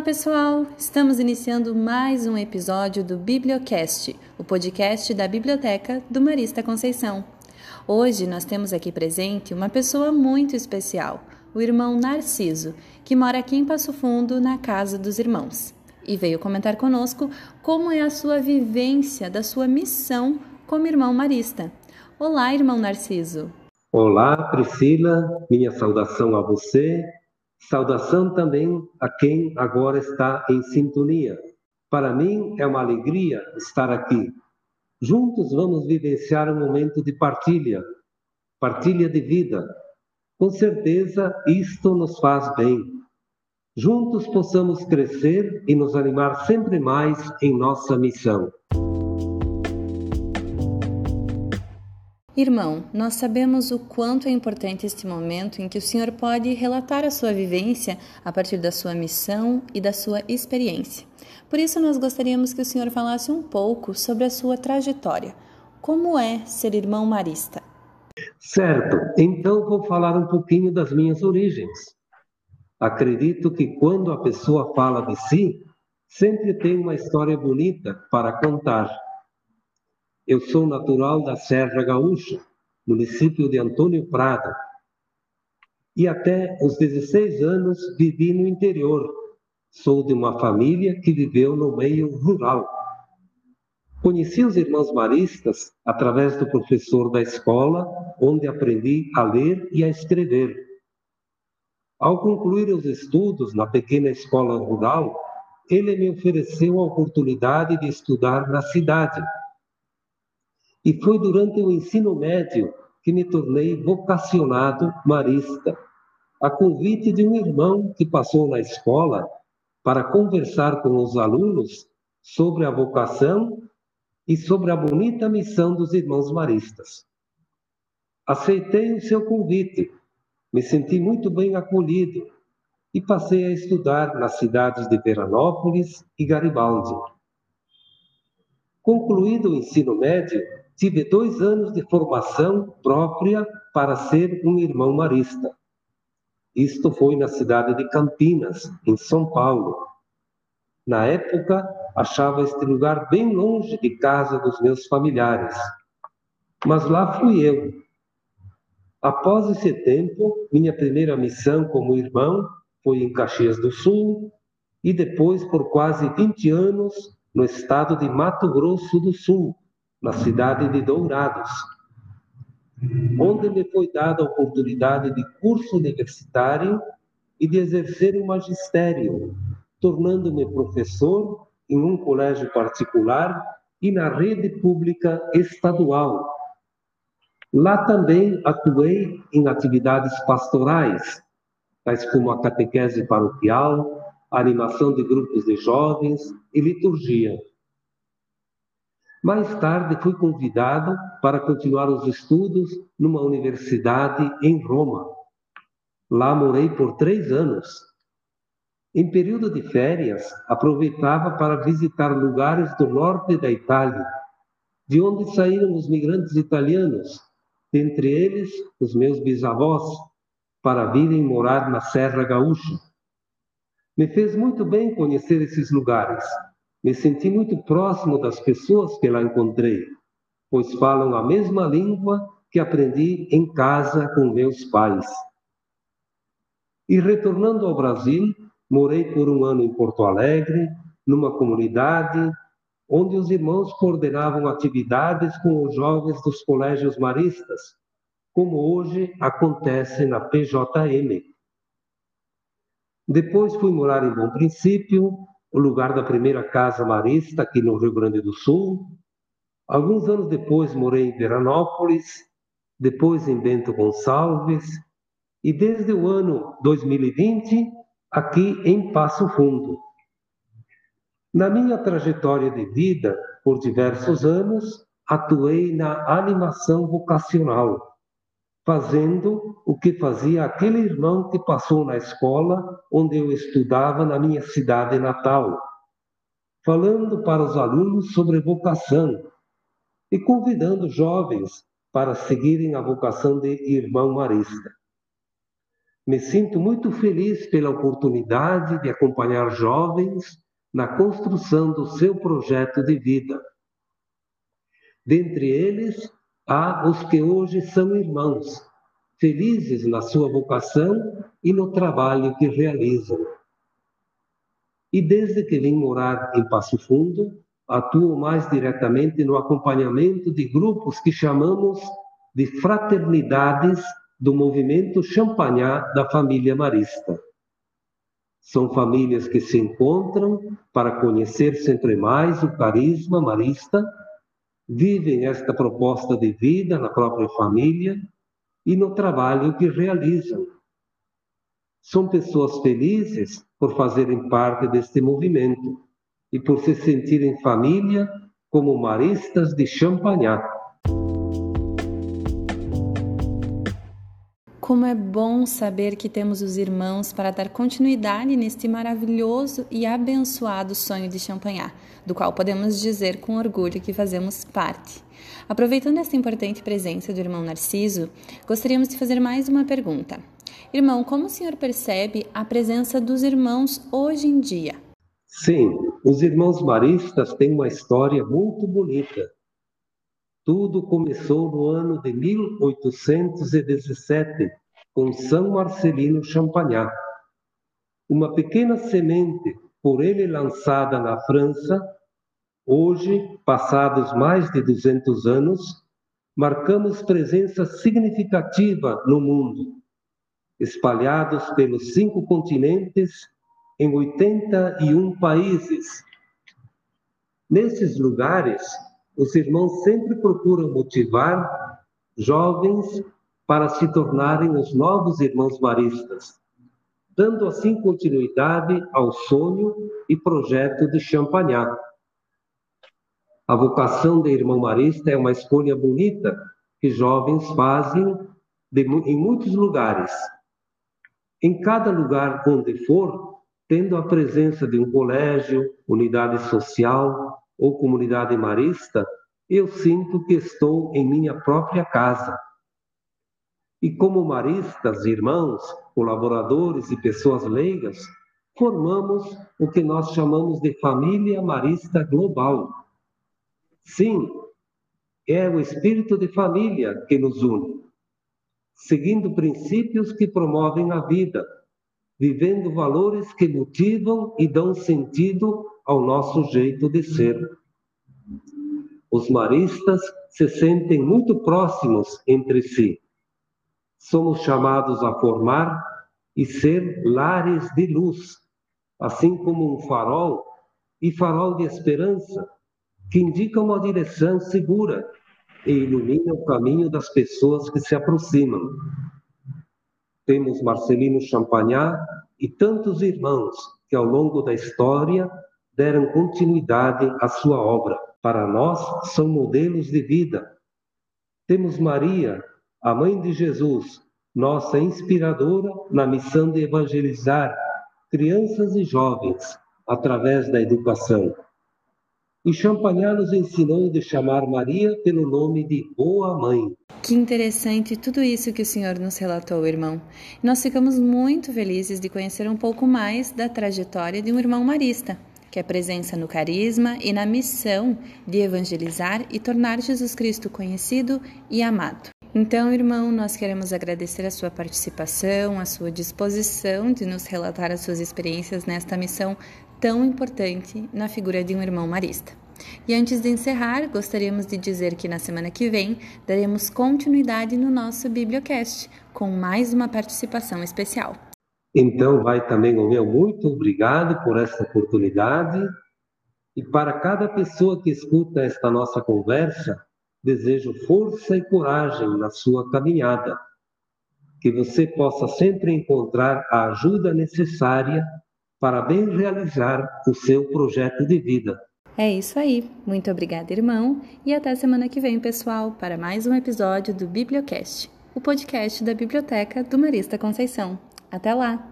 Olá, pessoal! Estamos iniciando mais um episódio do Bibliocast, o podcast da Biblioteca do Marista Conceição. Hoje nós temos aqui presente uma pessoa muito especial, o irmão Narciso, que mora aqui em Passo Fundo, na casa dos irmãos, e veio comentar conosco como é a sua vivência da sua missão como irmão marista. Olá, irmão Narciso! Olá, Priscila, minha saudação a você Saudação também a quem agora está em sintonia. Para mim é uma alegria estar aqui. Juntos vamos vivenciar um momento de partilha, partilha de vida. Com certeza isto nos faz bem. Juntos possamos crescer e nos animar sempre mais em nossa missão. Irmão, nós sabemos o quanto é importante este momento em que o Senhor pode relatar a sua vivência a partir da sua missão e da sua experiência. Por isso, nós gostaríamos que o Senhor falasse um pouco sobre a sua trajetória. Como é ser irmão marista? Certo, então vou falar um pouquinho das minhas origens. Acredito que quando a pessoa fala de si, sempre tem uma história bonita para contar. Eu sou natural da Serra Gaúcha, município de Antônio Prado. E até os 16 anos vivi no interior. Sou de uma família que viveu no meio rural. Conheci os irmãos maristas através do professor da escola, onde aprendi a ler e a escrever. Ao concluir os estudos na pequena escola rural, ele me ofereceu a oportunidade de estudar na cidade e foi durante o ensino médio que me tornei vocacionado marista, a convite de um irmão que passou na escola para conversar com os alunos sobre a vocação e sobre a bonita missão dos irmãos maristas. Aceitei o seu convite, me senti muito bem acolhido e passei a estudar nas cidades de Veranópolis e Garibaldi. Concluído o ensino médio, tive dois anos de formação própria para ser um irmão marista. Isto foi na cidade de Campinas, em São Paulo. Na época, achava este lugar bem longe de casa dos meus familiares. Mas lá fui eu. Após esse tempo, minha primeira missão como irmão foi em Caxias do Sul e depois por quase 20 anos no estado de Mato Grosso do Sul, na cidade de Dourados, onde me foi dada a oportunidade de curso universitário e de exercer o magistério, tornando-me professor em um colégio particular e na rede pública estadual. Lá também atuei em atividades pastorais, tais como a catequese paroquial, a animação de grupos de jovens e liturgia. Mais tarde, fui convidado para continuar os estudos numa universidade em Roma. Lá morei por três anos. Em período de férias, aproveitava para visitar lugares do norte da Itália, de onde saíram os migrantes italianos, dentre eles os meus bisavós, para virem morar na Serra Gaúcha. Me fez muito bem conhecer esses lugares me senti muito próximo das pessoas que lá encontrei, pois falam a mesma língua que aprendi em casa com meus pais. E retornando ao Brasil, morei por um ano em Porto Alegre, numa comunidade onde os irmãos coordenavam atividades com os jovens dos colégios maristas, como hoje acontece na PJM. Depois fui morar em Bom Princípio, o lugar da primeira casa marista aqui no Rio Grande do Sul. Alguns anos depois morei em Veranópolis, depois em Bento Gonçalves e desde o ano 2020 aqui em Passo Fundo. Na minha trajetória de vida, por diversos anos, atuei na animação vocacional, fazendo o que fazia aquele irmão que passou na escola onde eu estudava na minha cidade natal, falando para os alunos sobre vocação e convidando jovens para seguirem a vocação de irmão marista. Me sinto muito feliz pela oportunidade de acompanhar jovens na construção do seu projeto de vida. Dentre eles, há os que hoje são irmãos, felizes na sua vocação e no trabalho que realizam. E desde que vim morar em Passo Fundo, atuo mais diretamente no acompanhamento de grupos que chamamos de fraternidades do movimento Champagnat da família marista. São famílias que se encontram para conhecer sempre mais o carisma marista, vivem esta proposta de vida na própria família e no trabalho que realizam. São pessoas felizes por fazerem parte deste movimento e por se sentirem família como maristas de Champagnat. Como é bom saber que temos os irmãos para dar continuidade neste maravilhoso e abençoado sonho de Champagnat, do qual podemos dizer com orgulho que fazemos parte. Aproveitando esta importante presença do irmão Narciso, gostaríamos de fazer mais uma pergunta. Irmão, como o senhor percebe a presença dos irmãos hoje em dia? Sim, os irmãos maristas têm uma história muito bonita. Tudo começou no ano de 1817, com São Marcelino Champagnat. Uma pequena semente por ele lançada na França, hoje, passados mais de 200 anos, marcamos presença significativa no mundo, espalhados pelos cinco continentes em 81 países. Nesses lugares, os irmãos sempre procuram motivar jovens para se tornarem os novos irmãos maristas, dando assim continuidade ao sonho e projeto de Champagnat. A vocação de irmão marista é uma escolha bonita que jovens fazem de, em muitos lugares. Em cada lugar onde for, tendo a presença de um colégio, unidade social ou comunidade marista, eu sinto que estou em minha própria casa e como maristas, irmãos, colaboradores e pessoas leigas, formamos o que nós chamamos de família marista global. Sim, é o espírito de família que nos une, seguindo princípios que promovem a vida, vivendo valores que motivam e dão sentido ao nosso jeito de ser. Os maristas se sentem muito próximos entre si somos chamados a formar e ser lares de luz, assim como um farol e farol de esperança, que indica uma direção segura e ilumina o caminho das pessoas que se aproximam. Temos Marcelino Champagnat e tantos irmãos que ao longo da história deram continuidade à sua obra. Para nós, são modelos de vida. Temos Maria, a mãe de Jesus, nossa inspiradora na missão de evangelizar crianças e jovens através da educação. E Champagnat nos ensinou de chamar Maria pelo nome de Boa Mãe. Que interessante tudo isso que o senhor nos relatou, irmão. Nós ficamos muito felizes de conhecer um pouco mais da trajetória de um irmão marista, que é presença no carisma e na missão de evangelizar e tornar Jesus Cristo conhecido e amado. Então, irmão, nós queremos agradecer a sua participação, a sua disposição de nos relatar as suas experiências nesta missão tão importante na figura de um irmão marista. E antes de encerrar, gostaríamos de dizer que na semana que vem daremos continuidade no nosso Bibliocast com mais uma participação especial. Então, vai também o meu muito obrigado por esta oportunidade. E para cada pessoa que escuta esta nossa conversa, desejo força e coragem na sua caminhada, que você possa sempre encontrar a ajuda necessária para bem realizar o seu projeto de vida. É isso aí. Muito obrigada, irmão, e até semana que vem, pessoal, para mais um episódio do Bibliocast, o podcast da Biblioteca do Marista Conceição. Até lá.